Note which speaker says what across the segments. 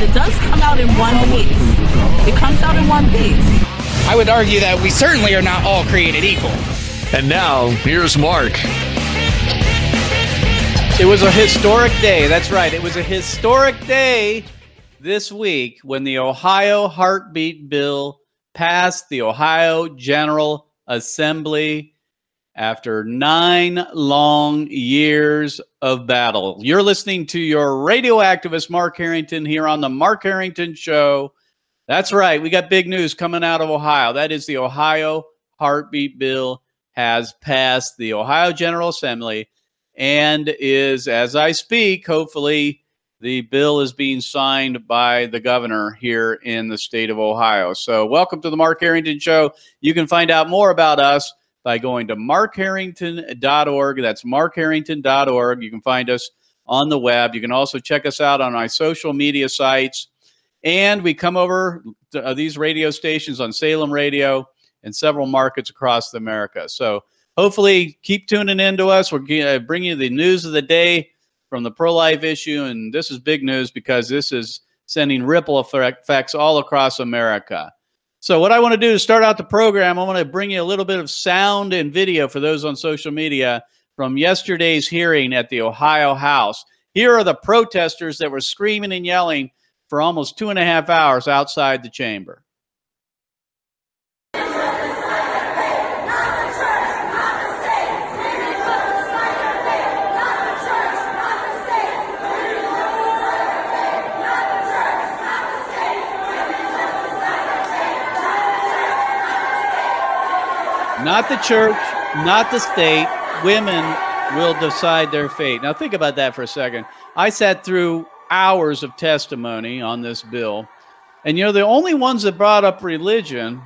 Speaker 1: It does come out in one piece. It comes out in one piece.
Speaker 2: I would argue that we certainly are not all created equal.
Speaker 3: And now, here's Mark.
Speaker 4: It was a historic day. That's right. It was a historic day this week when the Ohio Heartbeat Bill passed the Ohio General Assembly after nine long years of battle. You're listening to your radio activist, Mark Harrington, here on the Mark Harrington Show. That's right. We got big news coming out of Ohio. That is the Ohio Heartbeat Bill has passed the Ohio General Assembly and is, as I speak, hopefully the bill is being signed by the governor here in the state of Ohio. So, welcome to the Mark Harrington Show. You can find out more about us by going to markharrington.org. That's markharrington.org. You can find us on the web. You can also check us out on our social media sites. And we come over to uh, these radio stations on Salem Radio and several markets across America. So hopefully keep tuning in to us. We're uh, bringing you the news of the day from the pro life issue. And this is big news because this is sending ripple effects all across America. So, what I want to do to start out the program, I want to bring you a little bit of sound and video for those on social media from yesterday's hearing at the Ohio House. Here are the protesters that were screaming and yelling for almost two and a half hours outside the chamber. Not the church, not the state. Women will decide their fate. Now, think about that for a second. I sat through hours of testimony on this bill, and you know, the only ones that brought up religion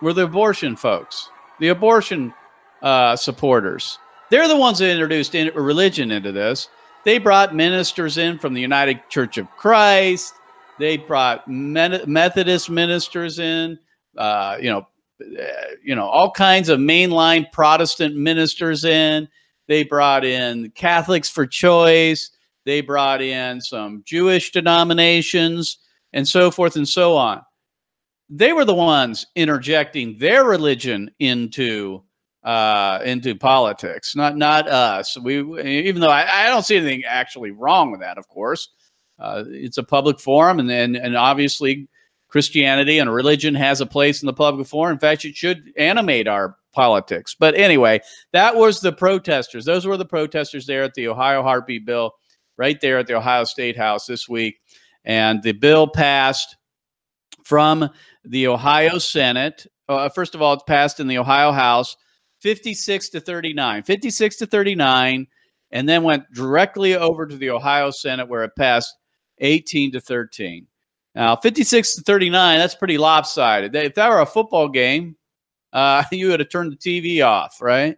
Speaker 4: were the abortion folks, the abortion uh, supporters. They're the ones that introduced in, religion into this. They brought ministers in from the United Church of Christ. They brought Methodist ministers in, uh, you know, you know, all kinds of mainline Protestant ministers in. They brought in Catholics for Choice. They brought in some Jewish denominations and so forth and so on. They were the ones interjecting their religion into uh, into politics, not not us. We even though I, I, don't see anything actually wrong with that. Of course, uh, it's a public forum, and and, and obviously Christianity and religion has a place in the public forum. In fact, it should animate our politics. But anyway, that was the protesters. Those were the protesters there at the Ohio Heartbeat Bill, right there at the Ohio State House this week. And the bill passed from the Ohio Senate. Uh, first of all, it's passed in the Ohio House 56 to 39. 56 to 39, and then went directly over to the Ohio Senate where it passed 18 to 13. Now, 56 to 39, that's pretty lopsided. If that were a football game, uh, you would have turned the TV off, right?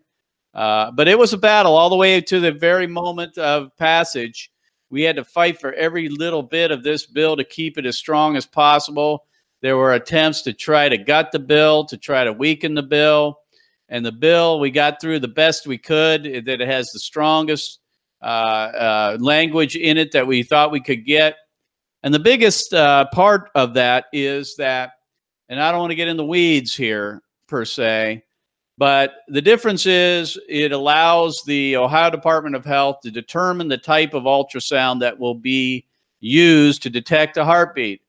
Speaker 4: Uh, but it was a battle all the way to the very moment of passage. We had to fight for every little bit of this bill to keep it as strong as possible. There were attempts to try to gut the bill, to try to weaken the bill. And the bill, we got through the best we could, that it has the strongest uh, uh language in it that we thought we could get. And the biggest uh, part of that is that, and I don't want to get in the weeds here per se, but the difference is it allows the Ohio Department of Health to determine the type of ultrasound that will be used to detect a heartbeat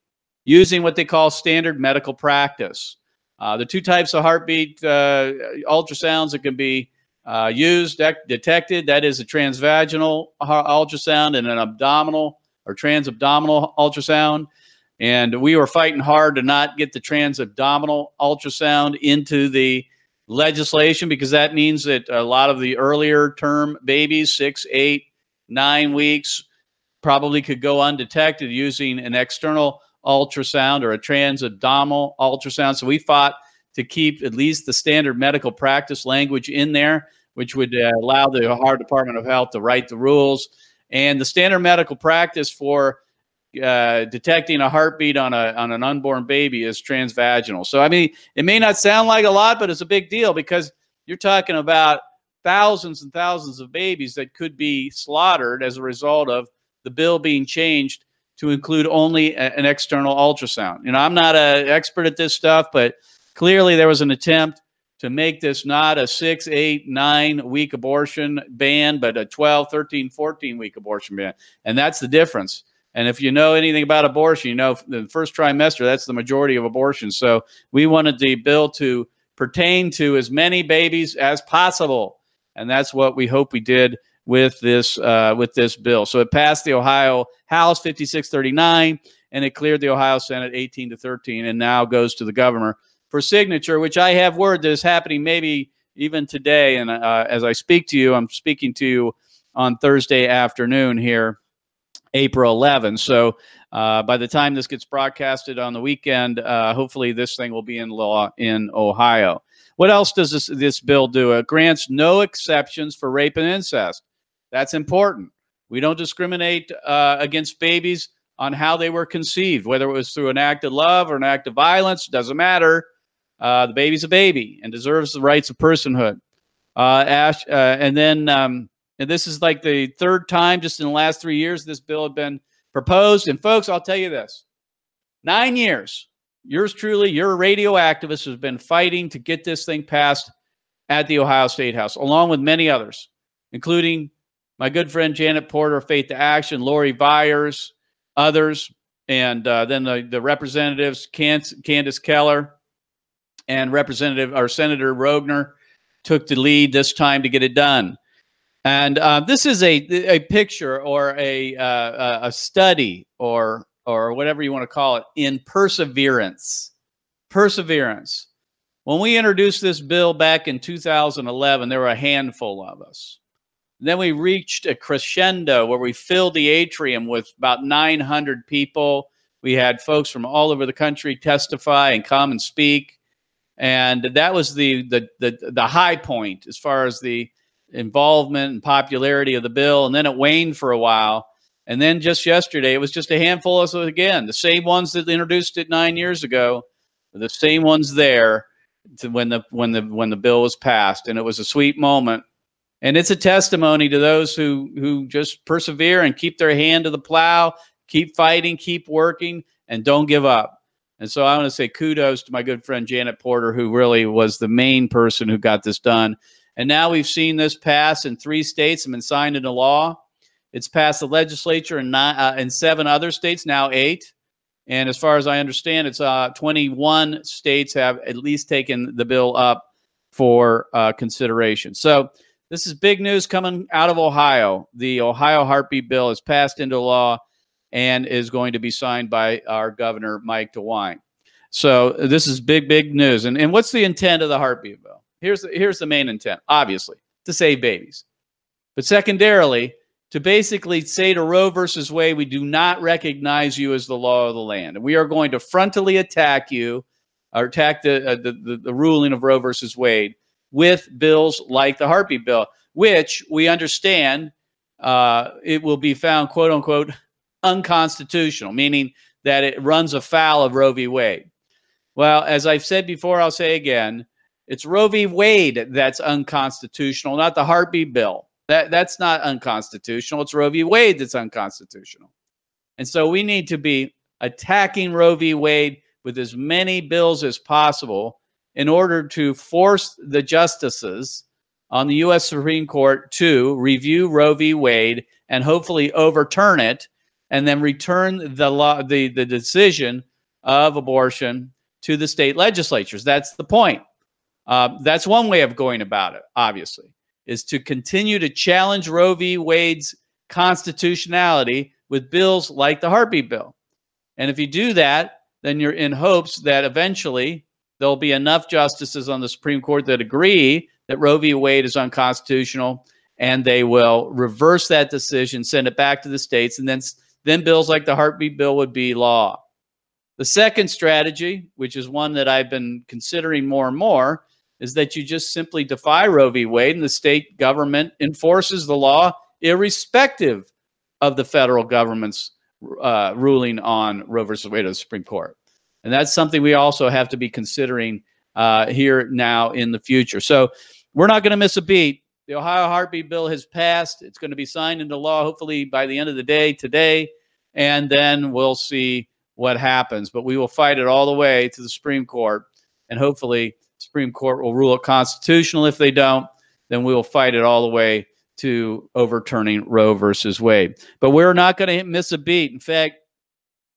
Speaker 4: using what they call standard medical practice. Uh, the two types of heartbeat uh, ultrasounds that can be uh, used, de- detected, that is a transvaginal ultrasound and an abdominal or transabdominal ultrasound. And we were fighting hard to not get the transabdominal ultrasound into the legislation because that means that a lot of the earlier term babies, six, eight, nine weeks, probably could go undetected using an external ultrasound or a transabdominal ultrasound. So we fought to keep at least the standard medical practice language in there, which would uh, allow the Ohio Department of Health to write the rules. And the standard medical practice for uh, detecting a heartbeat on a on an unborn baby is transvaginal. So I mean, it may not sound like a lot, but it's a big deal because you're talking about thousands and thousands of babies that could be slaughtered as a result of the bill being changed to include only a, an external ultrasound. You know, I'm not an expert at this stuff, but clearly there was an attempt to make this not a six, eight, nine week abortion ban, but a 12, 13, 14 week abortion ban. And that's the difference. And if you know anything about abortion, you know the first trimester, that's the majority of abortions. So we wanted the bill to pertain to as many babies as possible. And that's what we hope we did with this uh, with this bill. So it passed the Ohio House 5639 and it cleared the Ohio Senate 18 to 13 and now goes to the governor for signature, which I have word that is happening maybe even today. And uh, as I speak to you, I'm speaking to you on Thursday afternoon here April 11. So uh, by the time this gets broadcasted on the weekend, uh, hopefully this thing will be in law in Ohio. What else does this, this bill do? It grants no exceptions for rape and incest. That's important. We don't discriminate uh, against babies on how they were conceived, whether it was through an act of love or an act of violence, doesn't matter. Uh, the baby's a baby and deserves the rights of personhood. Uh, Ash, uh, and then um, and this is like the third time just in the last three years this bill had been proposed. And folks, I'll tell you this nine years. Yours truly, your radio activist, has been fighting to get this thing passed at the Ohio State House, along with many others, including my good friend Janet Porter, Faith to Action, Lori Viars, others, and uh, then the, the representatives, Candice Keller and Representative or Senator Roegner took the lead this time to get it done. And uh, this is a a picture or a uh, a study or or whatever you want to call it in perseverance. Perseverance. When we introduced this bill back in 2011, there were a handful of us. Then we reached a crescendo where we filled the atrium with about 900 people. We had folks from all over the country testify and come and speak, and that was the the the, the high point as far as the involvement and popularity of the bill. And then it waned for a while. And then just yesterday, it was just a handful of again, the same ones that introduced it nine years ago, the same ones there when the when the when the bill was passed. And it was a sweet moment. And it's a testimony to those who who just persevere and keep their hand to the plow, keep fighting, keep working, and don't give up. And so I want to say kudos to my good friend Janet Porter, who really was the main person who got this done. And now we've seen this pass in three states and been signed into law. It's passed the legislature in, nine, uh, in seven other states, now eight. And as far as I understand, it's uh, 21 states have at least taken the bill up for uh, consideration. So this is big news coming out of Ohio. The Ohio Heartbeat Bill is passed into law and is going to be signed by our governor, Mike DeWine. So this is big, big news. And, and what's the intent of the Heartbeat Bill? Here's the, here's the main intent, obviously, to save babies. But secondarily, to basically say to Roe versus Wade, we do not recognize you as the law of the land. And we are going to frontally attack you or attack the, uh, the, the, the ruling of Roe versus Wade with bills like the heartbeat bill, which we understand uh, it will be found, quote unquote, unconstitutional, meaning that it runs afoul of Roe v. Wade. Well, as I've said before, I'll say again it's Roe v. Wade that's unconstitutional, not the heartbeat bill. That, that's not unconstitutional. It's Roe v. Wade that's unconstitutional. And so we need to be attacking Roe v. Wade with as many bills as possible in order to force the justices on the U.S. Supreme Court to review Roe v. Wade and hopefully overturn it and then return the law, the, the decision of abortion to the state legislatures. That's the point. Uh, that's one way of going about it, obviously, is to continue to challenge Roe v. Wade's constitutionality with bills like the heartbeat bill. And if you do that, then you're in hopes that eventually there'll be enough justices on the Supreme Court that agree that Roe v. Wade is unconstitutional and they will reverse that decision, send it back to the states, and then then bills like the heartbeat bill would be law. The second strategy, which is one that I've been considering more and more, is that you just simply defy Roe v. Wade and the state government enforces the law irrespective of the federal government's uh, ruling on Roe versus Wade of the Supreme Court. And that's something we also have to be considering uh, here now in the future. So we're not going to miss a beat. The Ohio Heartbeat Bill has passed. It's going to be signed into law hopefully by the end of the day today. And then we'll see what happens. But we will fight it all the way to the Supreme Court. And hopefully, Supreme Court will rule it constitutional. If they don't, then we will fight it all the way to overturning Roe versus Wade. But we're not going to miss a beat. In fact,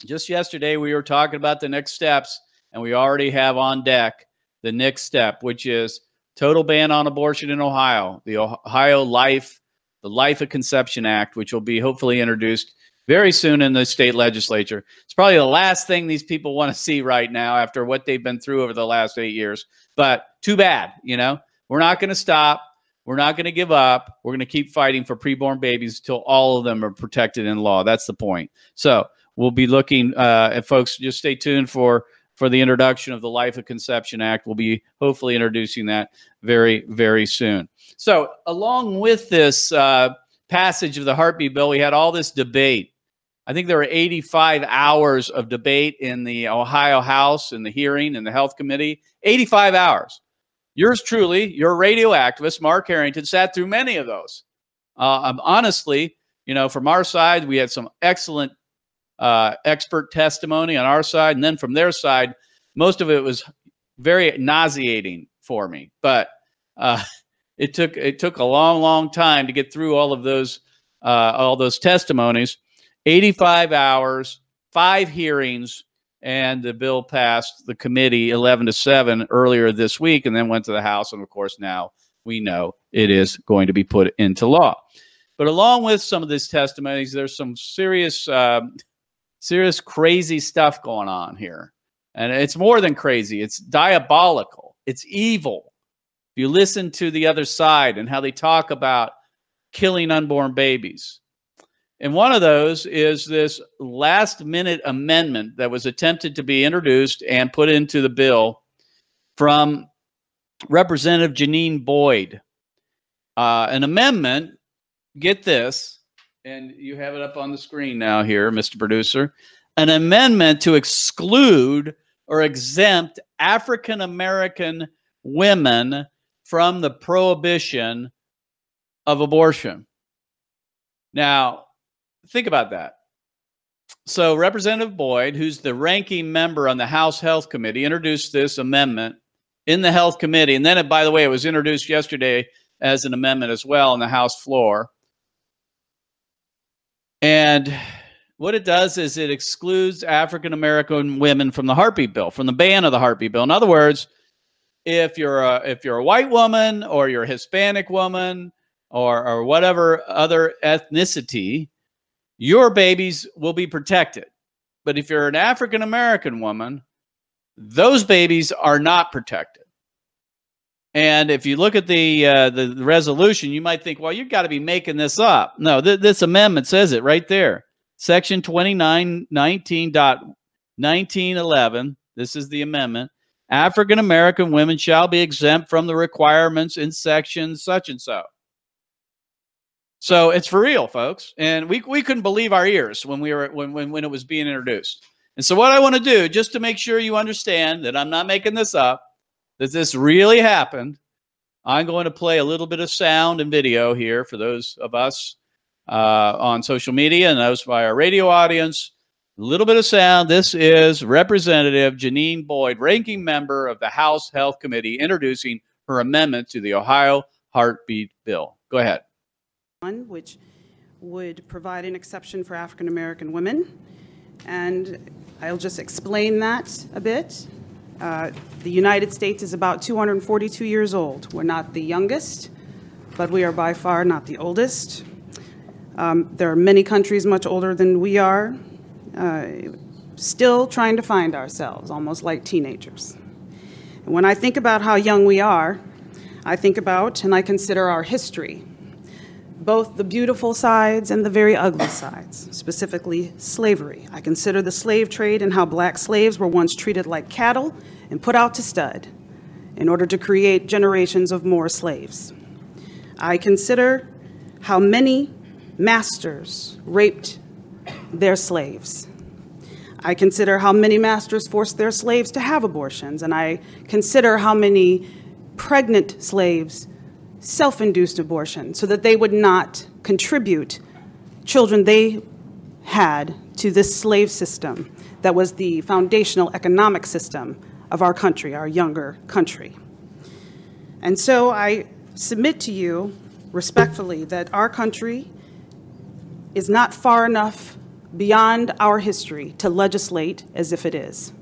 Speaker 4: just yesterday we were talking about the next steps, and we already have on deck the next step, which is total ban on abortion in Ohio, the Ohio Life, the Life of Conception Act, which will be hopefully introduced very soon in the state legislature. It's probably the last thing these people want to see right now after what they've been through over the last eight years. But too bad, you know, we're not going to stop. We're not going to give up. We're going to keep fighting for preborn babies until all of them are protected in law. That's the point. So we'll be looking, uh, and folks, just stay tuned for for the introduction of the Life of Conception Act. We'll be hopefully introducing that very, very soon. So, along with this uh, passage of the heartbeat bill, we had all this debate. I think there were 85 hours of debate in the Ohio House in the hearing in the Health Committee. 85 hours. Yours truly, your radio activist, Mark Harrington, sat through many of those. Uh, um, honestly, you know, from our side, we had some excellent uh, expert testimony on our side, and then from their side, most of it was very nauseating for me. But uh, it took it took a long, long time to get through all of those uh, all those testimonies. Eighty-five hours, five hearings, and the bill passed the committee 11 to 7 earlier this week and then went to the house and of course now we know it is going to be put into law but along with some of these testimonies there's some serious um, serious crazy stuff going on here. And it's more than crazy. It's diabolical. It's evil. If you listen to the other side and how they talk about killing unborn babies. And one of those is this last minute amendment that was attempted to be introduced and put into the bill from Representative Janine Boyd. Uh, an amendment, get this, and you have it up on the screen now here, Mr. Producer. An amendment to exclude or exempt African American women from the prohibition of abortion. Now, think about that. So, Representative Boyd, who's the ranking member on the House Health Committee, introduced this amendment in the Health Committee. And then, by the way, it was introduced yesterday as an amendment as well on the House floor. And what it does is it excludes African American women from the heartbeat bill, from the ban of the heartbeat bill. In other words, if you're a if you're a white woman or you're a Hispanic woman or or whatever other ethnicity, your babies will be protected. But if you're an African American woman, those babies are not protected. And if you look at the, uh, the, resolution, you might think, well, you've got to be making this up. No, th- this amendment says it right there. Section 2919.1911. This is the amendment. African American women shall be exempt from the requirements in section such and so. So it's for real, folks. And we, we couldn't believe our ears when we were when, when, when it was being introduced. And so what I want to do, just to make sure you understand that I'm not making this up, that this really happened, I'm going to play a little bit of sound and video here for those of us uh, on social media and those by our radio audience. A little bit of sound. This is Representative Janine Boyd, ranking member of the House Health Committee, introducing her amendment to the Ohio Heartbeat Bill. Go ahead One
Speaker 5: which would provide an exception for African American women. And I'll just explain that a bit. Uh, the United States is about 242 years old. We're not the youngest, but we are by far not the oldest. Um, there are many countries much older than we are, uh, still trying to find ourselves, almost like teenagers. And when I think about how young we are, I think about and I consider our history both the beautiful sides and the very ugly sides, specifically slavery. I consider the slave trade and how black slaves were once treated like cattle and put out to stud in order to create generations of more slaves. I consider how many masters raped their slaves. I consider how many masters forced their slaves to have abortions, and I consider how many pregnant slaves self induced abortion so that they would not contribute children they had to this slave system that was the foundational economic system of our country, our younger country. And so I submit to you respectfully that our country is not far enough beyond our history to legislate as if it is.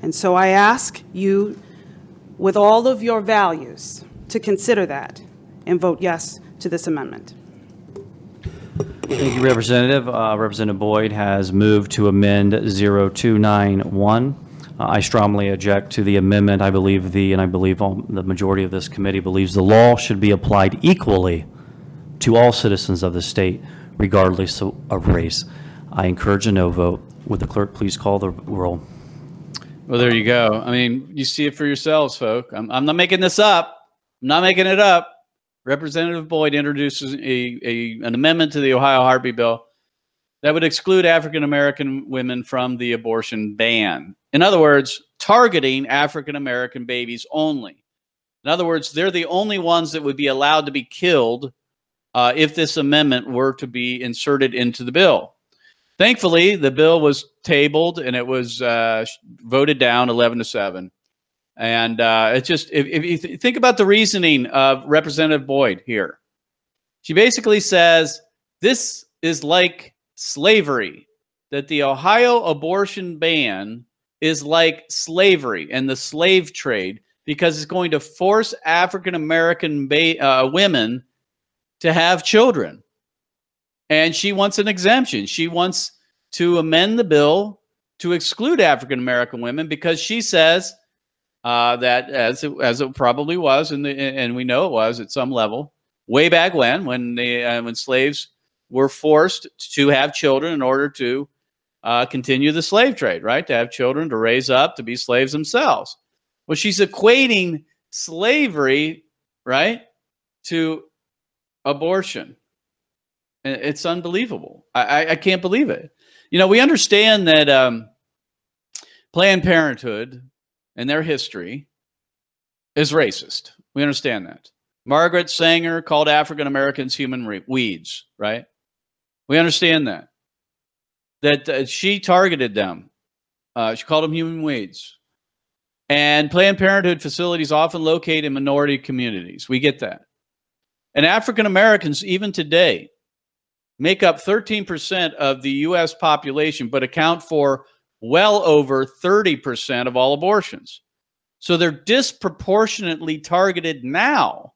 Speaker 5: And so I ask you, with all of your values, to consider that and vote yes to this amendment.
Speaker 6: Thank you, Representative. Uh, Representative Boyd has moved to amend 0291. Uh, I strongly object to the amendment. I believe the, and I believe all, the majority of this committee believes the law should be applied equally to all citizens of the state, regardless of race. I encourage a no vote. Would the clerk please call the roll?
Speaker 4: Well, there you go. I mean, you see it for yourselves, folk. I'm, I'm not making this up. I'm not making it up. Representative Boyd introduces a, a, an amendment to the Ohio Heartbeat Bill that would exclude African American women from the abortion ban. In other words, targeting African American babies only. In other words, they're the only ones that would be allowed to be killed uh, if this amendment were to be inserted into the bill. Thankfully, the bill was tabled and it was uh, voted down 11 to 7. And uh, it's just, if, if you th- think about the reasoning of Representative Boyd here, she basically says this is like slavery, that the Ohio abortion ban is like slavery and the slave trade because it's going to force African American ba- uh, women to have children. And she wants an exemption. She wants to amend the bill to exclude African American women because she says uh, that as it, as it probably was, and and we know it was at some level way back when when uh, when slaves were forced to have children in order to uh, continue the slave trade, right? To have children to raise up to be slaves themselves. Well, she's equating slavery, right, to abortion. It's unbelievable. I, I can't believe it. You know, we understand that um, Planned Parenthood and their history is racist. We understand that. Margaret Sanger called African Americans human re- weeds, right? We understand that. That uh, she targeted them. Uh, she called them human weeds. And Planned Parenthood facilities often locate in minority communities. We get that. And African Americans, even today, make up 13% of the US population, but account for well over 30% of all abortions. So they're disproportionately targeted now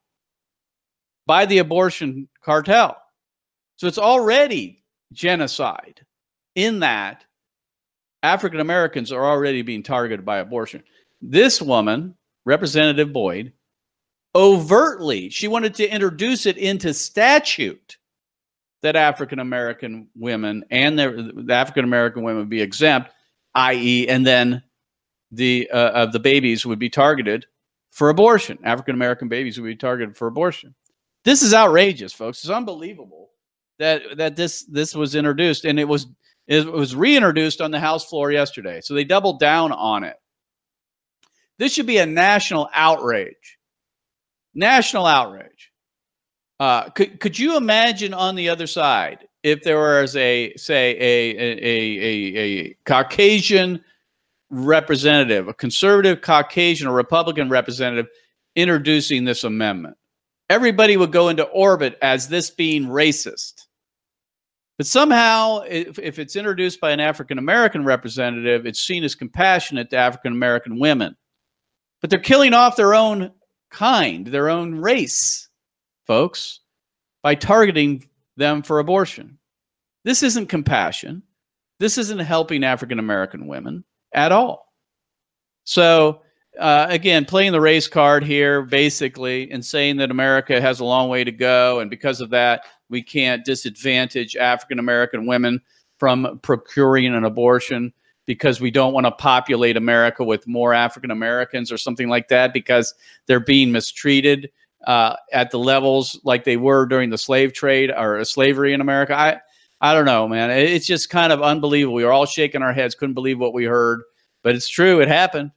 Speaker 4: by the abortion cartel. So it's already genocide in that African Americans are already being targeted by abortion. This woman, Representative Boyd, overtly, she wanted to introduce it into statute that African American women and the, the African American women be exempt, i.e., and then the uh, of the babies would be targeted for abortion. African American babies would be targeted for abortion. This is outrageous, folks. It's unbelievable that that this this was introduced, and it was it was reintroduced on the House floor yesterday. So they doubled down on it. This should be a national outrage. National outrage. Uh, could could you imagine on the other side if there was a say a a a, a Caucasian representative, a conservative Caucasian or Republican representative introducing this amendment? Everybody would go into orbit as this being racist. But somehow, if, if it's introduced by an African American representative, it's seen as compassionate to African American women. But they're killing off their own kind, their own race folks, by targeting them for abortion. This isn't compassion. This isn't helping African American women at all. So, uh, again, playing the race card here, basically, and saying that America has a long way to go, and because of that, we can't disadvantage African American women from procuring an abortion because we don't want to populate America with more African Americans or something like that because they're being mistreated uh, at the levels like they were during the slave trade or slavery in America. I I don't know, man. It's just kind of unbelievable. We were all shaking our heads, couldn't believe what we heard, but it's true. It happened,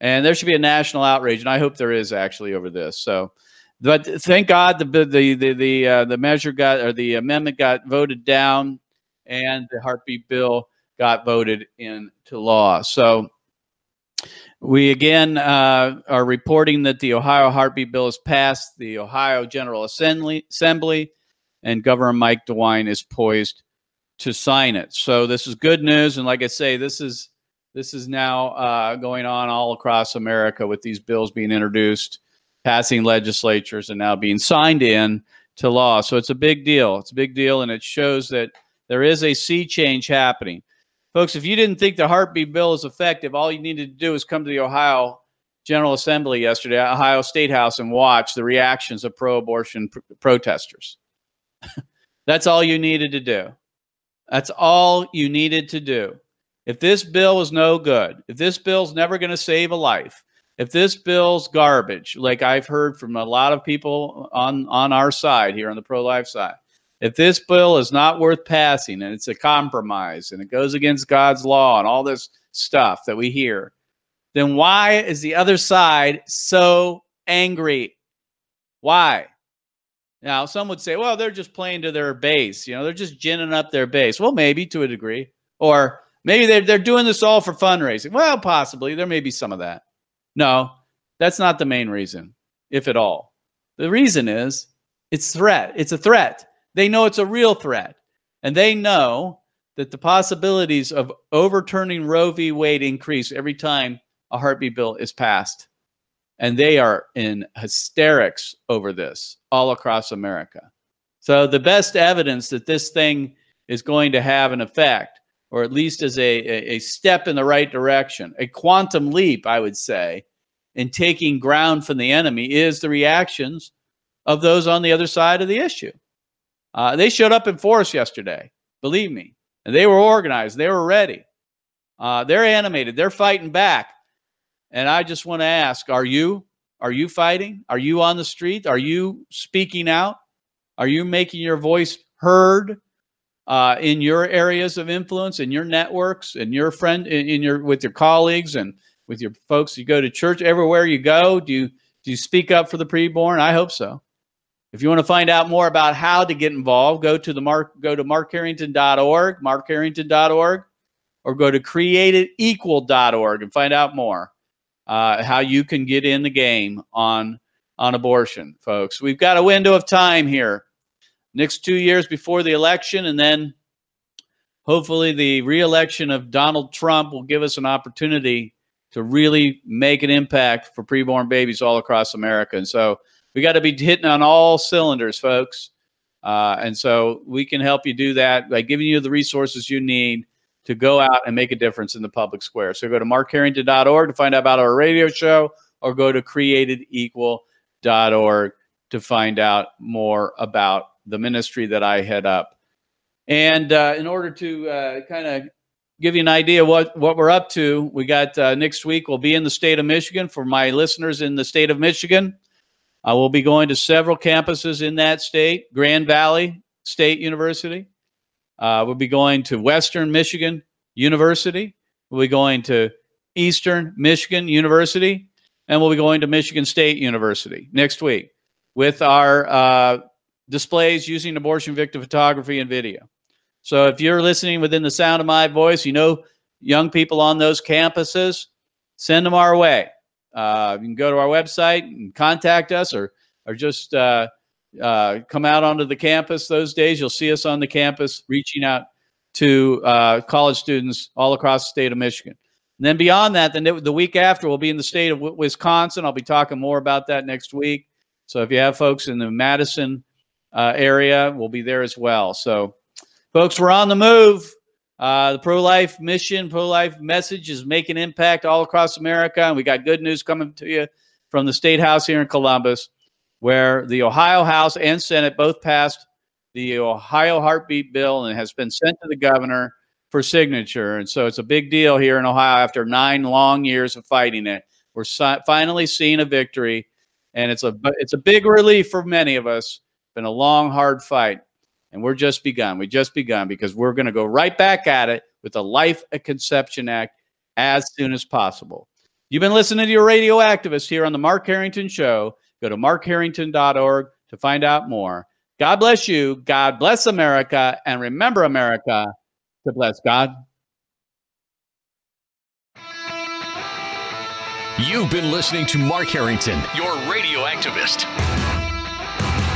Speaker 4: and there should be a national outrage, and I hope there is actually over this. So, but thank God the the the the uh, the measure got or the amendment got voted down, and the heartbeat bill got voted into law. So. We again uh, are reporting that the Ohio Heartbeat Bill has passed the Ohio General Assembly, Assembly and Governor Mike DeWine is poised to sign it. So this is good news, and like I say, this is this is now uh, going on all across America with these bills being introduced, passing legislatures, and now being signed in to law. So it's a big deal. It's a big deal, and it shows that there is a sea change happening. Folks, if you didn't think the heartbeat bill is effective, all you needed to do is come to the Ohio General Assembly yesterday, Ohio State House, and watch the reactions of pro abortion pr- protesters. That's all you needed to do. That's all you needed to do. If this bill is no good, if this bill's never going to save a life, if this bill's garbage, like I've heard from a lot of people on, on our side here on the pro life side, if this bill is not worth passing and it's a compromise and it goes against God's law and all this stuff that we hear, then why is the other side so angry? Why? Now, some would say, well, they're just playing to their base. You know, they're just ginning up their base. Well, maybe to a degree. Or maybe they're, they're doing this all for fundraising. Well, possibly. There may be some of that. No, that's not the main reason, if at all. The reason is it's threat. It's a threat. They know it's a real threat. And they know that the possibilities of overturning Roe v. Wade increase every time a heartbeat bill is passed and they are in hysterics over this all across America. So, the best evidence that this thing is going to have an effect, or at least as a, a, step in the right direction, a quantum leap, I would say, in taking ground from the enemy, is the reactions of those on the other side of the issue. Uh, they showed up in force yesterday, believe me, and they were organized, they were ready. Uh, they're animated, they're fighting back. And I just want to ask, are you? Are you fighting? Are you on the street? Are you speaking out? Are you making your voice heard uh, in your areas of influence, in your networks, in your friend, in, in your with your colleagues and with your folks? You go to church everywhere you go. Do you do you speak up for the preborn? I hope so. If you want to find out more about how to get involved, go to the mark go to markharrington.org, markharrington.org, or go to createdequal.org and find out more uh, how you can get in the game on on abortion, folks. We've got a window of time here, next two years before the election, and then hopefully the reelection of Donald Trump will give us an opportunity to really make an impact for preborn babies all across America. And so we got to be hitting on all cylinders, folks. Uh, and so we can help you do that by giving you the resources you need to go out and make a difference in the public square. So go to markharrington.org to find out about our radio show or go to createdequal.org to find out more about the ministry that I head up. And uh, in order to uh, kind of give you an idea what what we're up to, we got uh, next week we'll be in the state of Michigan. For my listeners in the state of Michigan, I will be going to several campuses in that state: Grand Valley State University, uh, we'll be going to Western Michigan University. We'll be going to Eastern Michigan University. And we'll be going to Michigan State University next week with our uh, displays using abortion victim photography and video. So if you're listening within the sound of my voice, you know young people on those campuses, send them our way. Uh, you can go to our website and contact us or, or just uh, uh, come out onto the campus those days. You'll see us on the campus reaching out to uh, college students all across the state of Michigan. And then beyond that, the, the week after, we'll be in the state of Wisconsin. I'll be talking more about that next week. So if you have folks in the Madison uh, area, we'll be there as well. So, folks, we're on the move. Uh, the pro life mission, pro life message is making impact all across America. And we got good news coming to you from the State House here in Columbus where the Ohio House and Senate both passed the Ohio heartbeat bill and has been sent to the governor for signature. And so it's a big deal here in Ohio after nine long years of fighting it. We're si- finally seeing a victory, and it's a it's a big relief for many of us. Been a long, hard fight, and we're just begun. We just begun because we're going to go right back at it with the Life at Conception Act as soon as possible. You've been listening to your radio activist here on the Mark Harrington Show. Go to markharrington.org to find out more. God bless you. God bless America. And remember, America, to bless God.
Speaker 3: You've been listening to Mark Harrington, your radio activist.